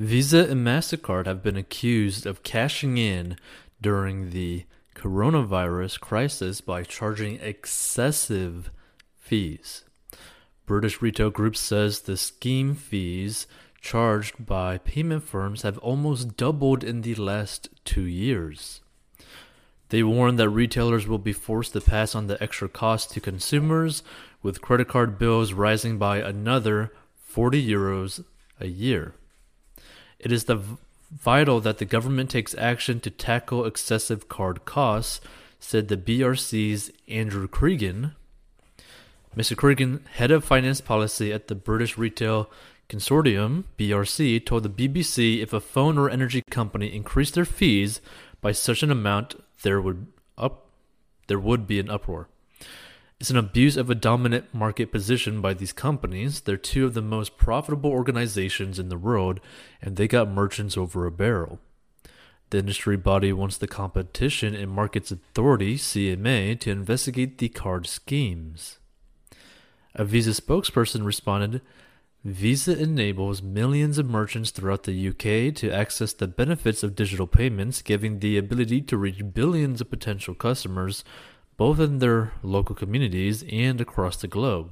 Visa and MasterCard have been accused of cashing in during the coronavirus crisis by charging excessive fees. British Retail Group says the scheme fees charged by payment firms have almost doubled in the last two years. They warn that retailers will be forced to pass on the extra cost to consumers, with credit card bills rising by another 40 euros a year. It is the vital that the government takes action to tackle excessive card costs, said the BRC's Andrew Cregan. Mr. Cregan, head of finance policy at the British Retail Consortium, BRC, told the BBC if a phone or energy company increased their fees by such an amount, there would up there would be an uproar. It's an abuse of a dominant market position by these companies. They're two of the most profitable organizations in the world, and they got merchants over a barrel. The industry body wants the Competition and Markets Authority, CMA, to investigate the card schemes. A Visa spokesperson responded Visa enables millions of merchants throughout the UK to access the benefits of digital payments, giving the ability to reach billions of potential customers both in their local communities and across the globe.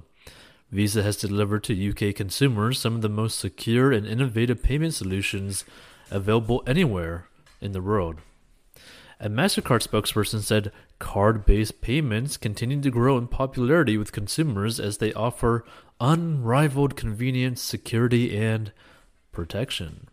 Visa has delivered to UK consumers some of the most secure and innovative payment solutions available anywhere in the world. A MasterCard spokesperson said card based payments continue to grow in popularity with consumers as they offer unrivaled convenience, security, and protection.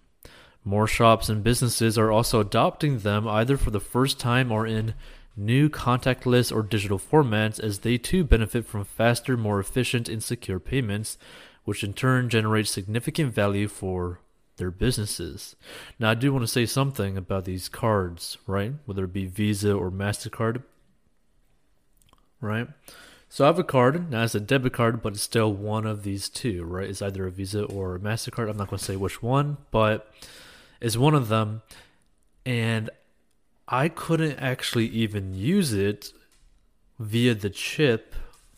More shops and businesses are also adopting them either for the first time or in new contactless or digital formats as they too benefit from faster, more efficient, and secure payments, which in turn generates significant value for their businesses. Now, I do want to say something about these cards, right? Whether it be Visa or MasterCard, right? So I have a card, now it's a debit card, but it's still one of these two, right? It's either a Visa or a MasterCard. I'm not going to say which one, but it's one of them. And I couldn't actually even use it via the chip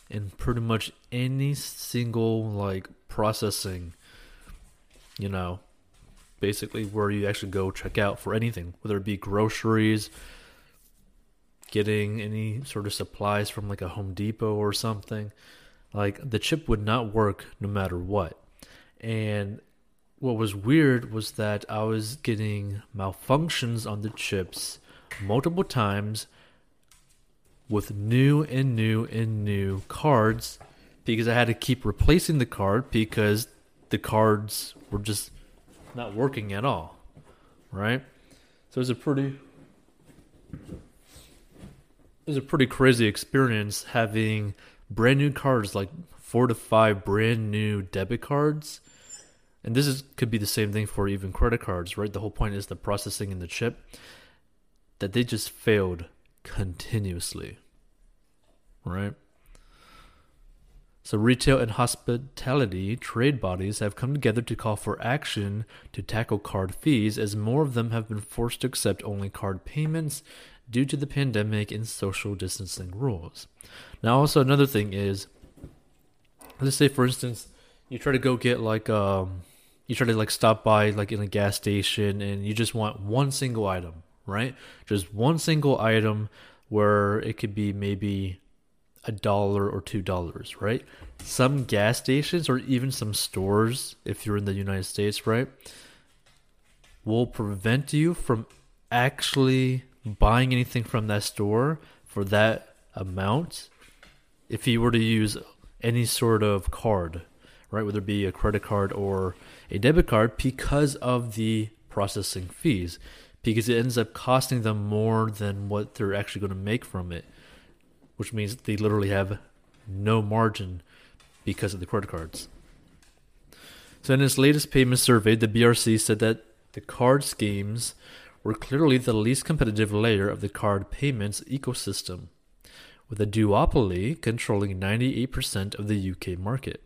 in pretty much any single like processing, you know, basically where you actually go check out for anything, whether it be groceries, getting any sort of supplies from like a Home Depot or something. Like the chip would not work no matter what. And what was weird was that I was getting malfunctions on the chips multiple times with new and new and new cards because I had to keep replacing the card because the cards were just not working at all. Right? So it's a pretty it was a pretty crazy experience having brand new cards like four to five brand new debit cards. And this is could be the same thing for even credit cards, right? The whole point is the processing in the chip that they just failed continuously. Right? So, retail and hospitality trade bodies have come together to call for action to tackle card fees, as more of them have been forced to accept only card payments due to the pandemic and social distancing rules. Now, also, another thing is let's say, for instance, you try to go get like, um, you try to like stop by like in a gas station and you just want one single item, right? Just one single item where it could be maybe a dollar or two dollars, right? Some gas stations or even some stores, if you're in the United States, right, will prevent you from actually buying anything from that store for that amount if you were to use any sort of card, right? Whether it be a credit card or a debit card, because of the processing fees because it ends up costing them more than what they're actually going to make from it, which means they literally have no margin because of the credit cards. So, in its latest payment survey, the BRC said that the card schemes were clearly the least competitive layer of the card payments ecosystem, with a duopoly controlling 98% of the UK market.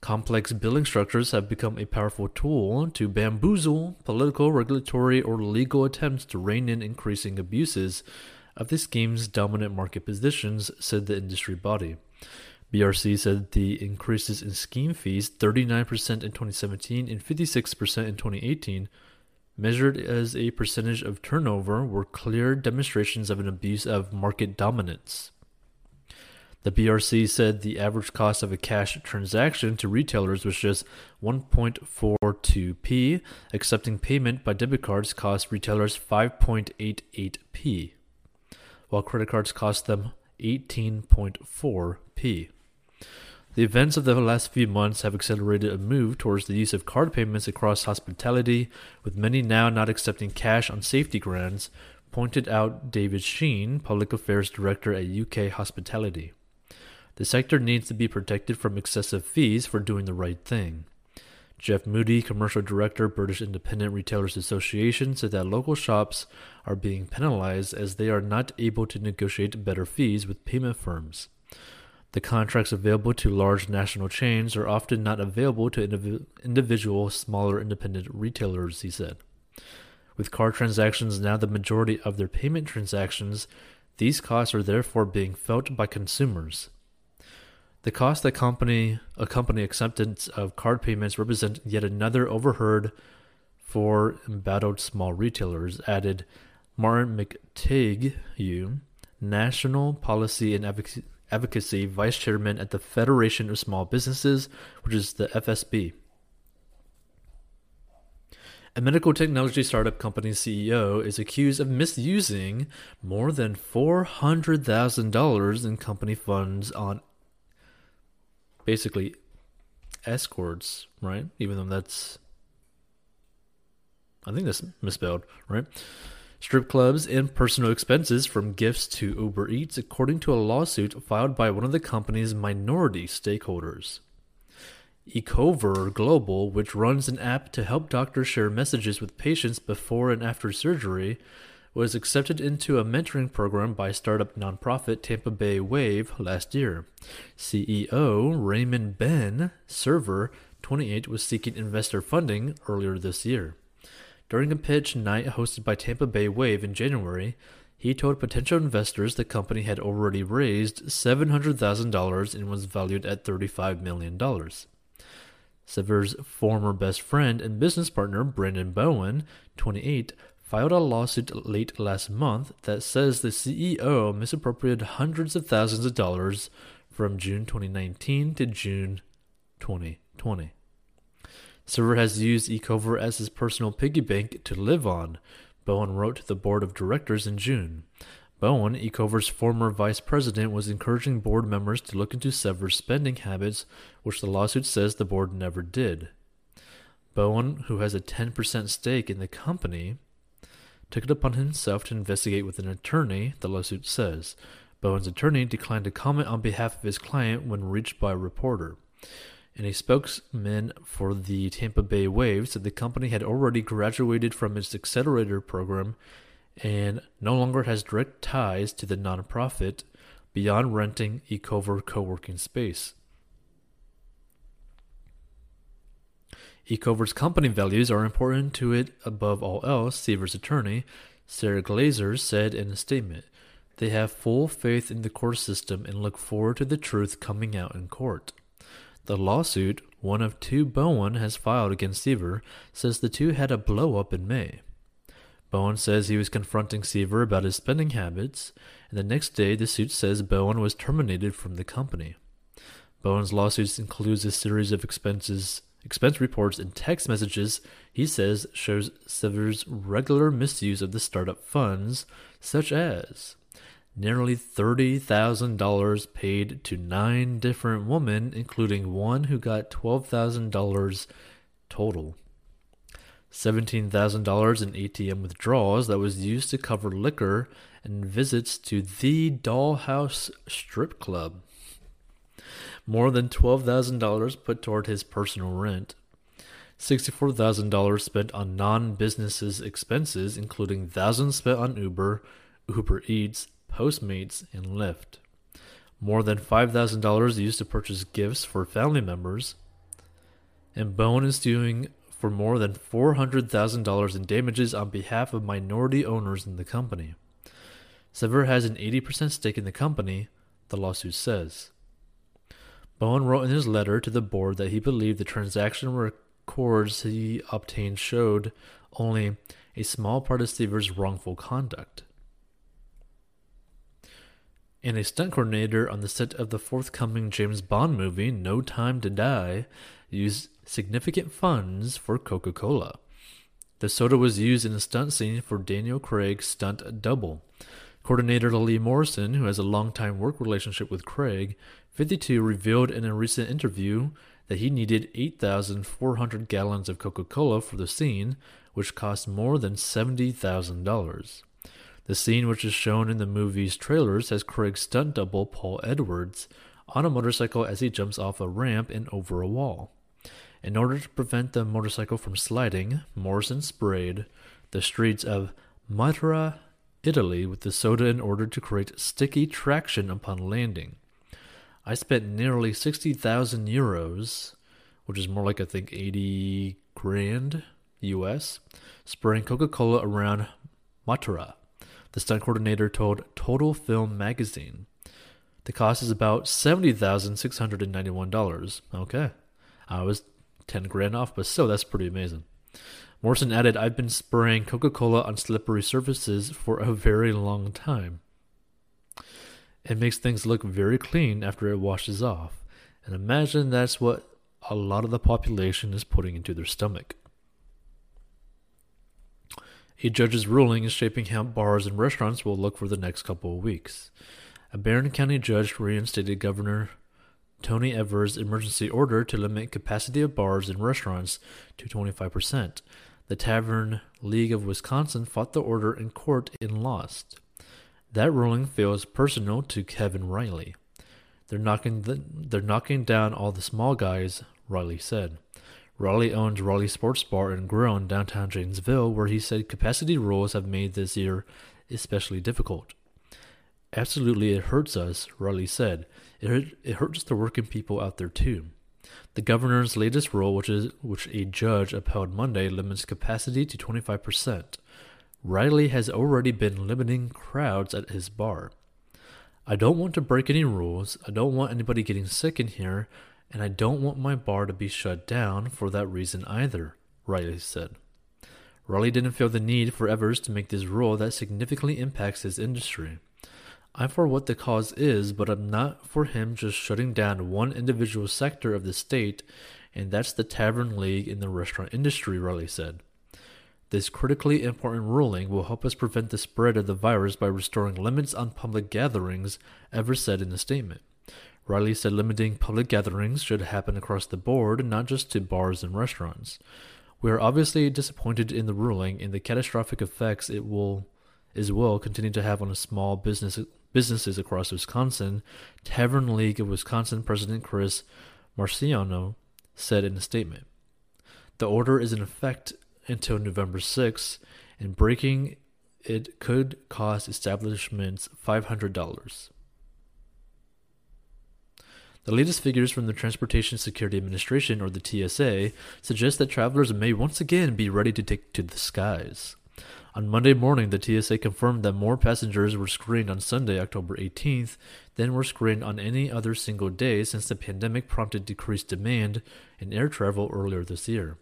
Complex billing structures have become a powerful tool to bamboozle political, regulatory, or legal attempts to rein in increasing abuses of the scheme's dominant market positions, said the industry body. BRC said the increases in scheme fees, 39% in 2017 and 56% in 2018, measured as a percentage of turnover, were clear demonstrations of an abuse of market dominance. The BRC said the average cost of a cash transaction to retailers was just 1.42p. Accepting payment by debit cards cost retailers 5.88p, while credit cards cost them 18.4p. The events of the last few months have accelerated a move towards the use of card payments across hospitality, with many now not accepting cash on safety grounds, pointed out David Sheen, Public Affairs Director at UK Hospitality. The sector needs to be protected from excessive fees for doing the right thing. Jeff Moody, Commercial Director, British Independent Retailers Association, said that local shops are being penalized as they are not able to negotiate better fees with payment firms. The contracts available to large national chains are often not available to indiv- individual, smaller independent retailers, he said. With card transactions now the majority of their payment transactions, these costs are therefore being felt by consumers. The cost that company accompany acceptance of card payments represent yet another overheard for embattled small retailers, added Martin McTague, National Policy and Advocacy Vice Chairman at the Federation of Small Businesses, which is the FSB. A medical technology startup company's CEO is accused of misusing more than $400,000 in company funds on basically escorts, right? Even though that's, I think that's misspelled, right? Strip clubs and personal expenses from gifts to Uber Eats, according to a lawsuit filed by one of the company's minority stakeholders. Ecover Global, which runs an app to help doctors share messages with patients before and after surgery, was accepted into a mentoring program by startup nonprofit Tampa Bay Wave last year. CEO Raymond Ben Server, 28, was seeking investor funding earlier this year. During a pitch night hosted by Tampa Bay Wave in January, he told potential investors the company had already raised $700,000 and was valued at $35 million. Sever's former best friend and business partner, Brandon Bowen, 28, filed a lawsuit late last month that says the CEO misappropriated hundreds of thousands of dollars from June 2019 to June 2020. Server has used Ecover as his personal piggy bank to live on, Bowen wrote to the board of directors in June. Bowen, Ecover's former vice president, was encouraging board members to look into Sever's spending habits, which the lawsuit says the board never did. Bowen, who has a 10% stake in the company, took it upon himself to investigate with an attorney, the lawsuit says. Bowen's attorney declined to comment on behalf of his client when reached by a reporter. And a spokesman for the Tampa Bay Wave said the company had already graduated from its accelerator program and no longer has direct ties to the nonprofit beyond renting Ecover co working space. Ecover's company values are important to it above all else, Seaver's attorney, Sarah Glazer, said in a statement. They have full faith in the court system and look forward to the truth coming out in court. The lawsuit, one of two Bowen has filed against Seaver, says the two had a blow up in May. Bowen says he was confronting Seaver about his spending habits, and the next day the suit says Bowen was terminated from the company. Bowen's lawsuit includes a series of expenses expense reports and text messages he says shows Sever's regular misuse of the startup funds, such as nearly $30,000 paid to nine different women, including one who got $12,000 total. $17,000 in ATM withdrawals that was used to cover liquor and visits to the Dollhouse Strip Club more than $12,000 put toward his personal rent, $64,000 spent on non businesses expenses, including thousands spent on Uber, Uber Eats, Postmates, and Lyft, more than $5,000 used to purchase gifts for family members, and Bowen is suing for more than $400,000 in damages on behalf of minority owners in the company. Sever has an 80% stake in the company, the lawsuit says. Bowen wrote in his letter to the board that he believed the transaction records he obtained showed only a small part of Seaver's wrongful conduct. And a stunt coordinator on the set of the forthcoming James Bond movie, No Time to Die, used significant funds for Coca Cola. The soda was used in a stunt scene for Daniel Craig's stunt double. Coordinator Lee Morrison, who has a long-time work relationship with Craig, 52 revealed in a recent interview that he needed 8,400 gallons of Coca Cola for the scene, which cost more than $70,000. The scene, which is shown in the movie's trailers, has Craig's stunt double Paul Edwards on a motorcycle as he jumps off a ramp and over a wall. In order to prevent the motorcycle from sliding, Morrison sprayed the streets of Matera, Italy with the soda in order to create sticky traction upon landing. I spent nearly 60,000 euros, which is more like I think 80 grand US, spraying Coca Cola around Matera, the stunt coordinator told Total Film magazine. The cost is about $70,691. Okay. I was 10 grand off, but still, that's pretty amazing. Morrison added, I've been spraying Coca Cola on slippery surfaces for a very long time. It makes things look very clean after it washes off. And imagine that's what a lot of the population is putting into their stomach. A judge's ruling is shaping how bars and restaurants will look for the next couple of weeks. A Barron County judge reinstated Governor Tony Evers' emergency order to limit capacity of bars and restaurants to 25%. The Tavern League of Wisconsin fought the order in court and lost. That ruling feels personal to Kevin Riley. They're knocking the, they're knocking down all the small guys, Riley said. Riley owns Riley Sports Bar and Grill in downtown Janesville, where he said capacity rules have made this year especially difficult. Absolutely, it hurts us, Riley said. It, it hurts the working people out there too. The governor's latest rule, which is which a judge upheld Monday, limits capacity to 25%. Riley has already been limiting crowds at his bar. I don't want to break any rules. I don't want anybody getting sick in here, and I don't want my bar to be shut down for that reason either, Riley said. Riley didn't feel the need for Evers to make this rule that significantly impacts his industry. I'm for what the cause is, but I'm not for him just shutting down one individual sector of the state, and that's the tavern league in the restaurant industry, Riley said. This critically important ruling will help us prevent the spread of the virus by restoring limits on public gatherings, Evers said in a statement. Riley said limiting public gatherings should happen across the board, not just to bars and restaurants. We are obviously disappointed in the ruling and the catastrophic effects it will as well continue to have on a small business businesses across Wisconsin, Tavern League of Wisconsin President Chris Marsicano said in a statement. The order is in effect until November 6, and breaking it could cost establishments $500. The latest figures from the Transportation Security Administration, or the TSA, suggest that travelers may once again be ready to take to the skies. On Monday morning, the TSA confirmed that more passengers were screened on Sunday, October 18th, than were screened on any other single day since the pandemic prompted decreased demand in air travel earlier this year.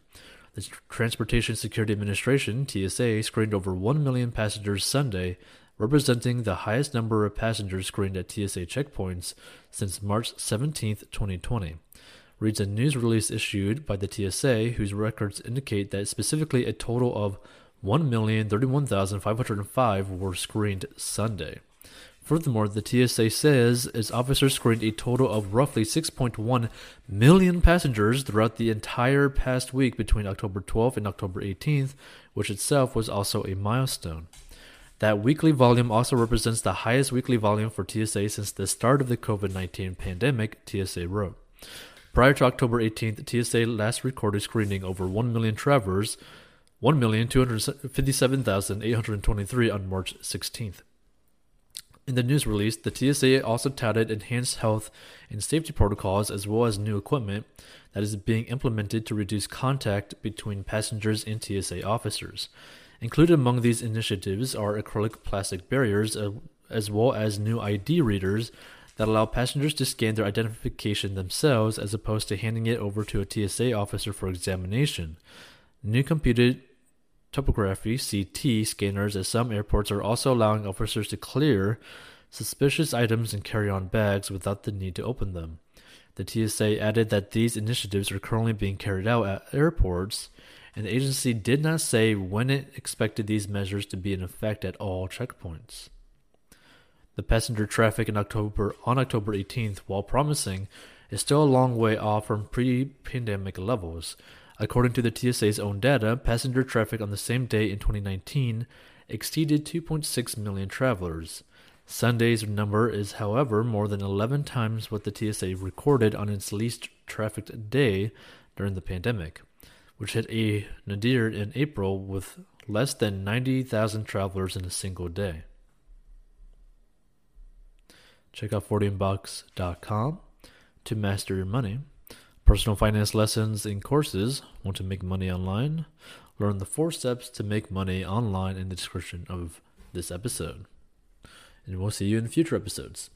The Transportation Security Administration, TSA, screened over 1 million passengers Sunday, representing the highest number of passengers screened at TSA checkpoints since March 17, 2020 reads a news release issued by the TSA whose records indicate that specifically a total of 1,031,505 were screened Sunday. Furthermore, the TSA says its officers screened a total of roughly 6.1 million passengers throughout the entire past week between October 12th and October 18th, which itself was also a milestone. That weekly volume also represents the highest weekly volume for TSA since the start of the COVID 19 pandemic, TSA wrote. Prior to October 18th, TSA last recorded screening over 1 million travelers, 1,257,823 on March 16th. In the news release, the TSA also touted enhanced health and safety protocols as well as new equipment that is being implemented to reduce contact between passengers and TSA officers. Included among these initiatives are acrylic plastic barriers uh, as well as new ID readers that allow passengers to scan their identification themselves as opposed to handing it over to a TSA officer for examination. New computed tomography CT scanners at some airports are also allowing officers to clear suspicious items and carry on bags without the need to open them. The TSA added that these initiatives are currently being carried out at airports, and the agency did not say when it expected these measures to be in effect at all checkpoints. The passenger traffic in October on October 18th, while promising, is still a long way off from pre-pandemic levels. According to the TSA's own data, passenger traffic on the same day in 2019 exceeded 2.6 million travelers. Sunday's number is, however, more than 11 times what the TSA recorded on its least trafficked day during the pandemic, which hit a nadir in April with less than 90,000 travelers in a single day. Check out 40inbox.com to master your money. Personal finance lessons and courses. Want to make money online? Learn the four steps to make money online in the description of this episode and we'll see you in future episodes.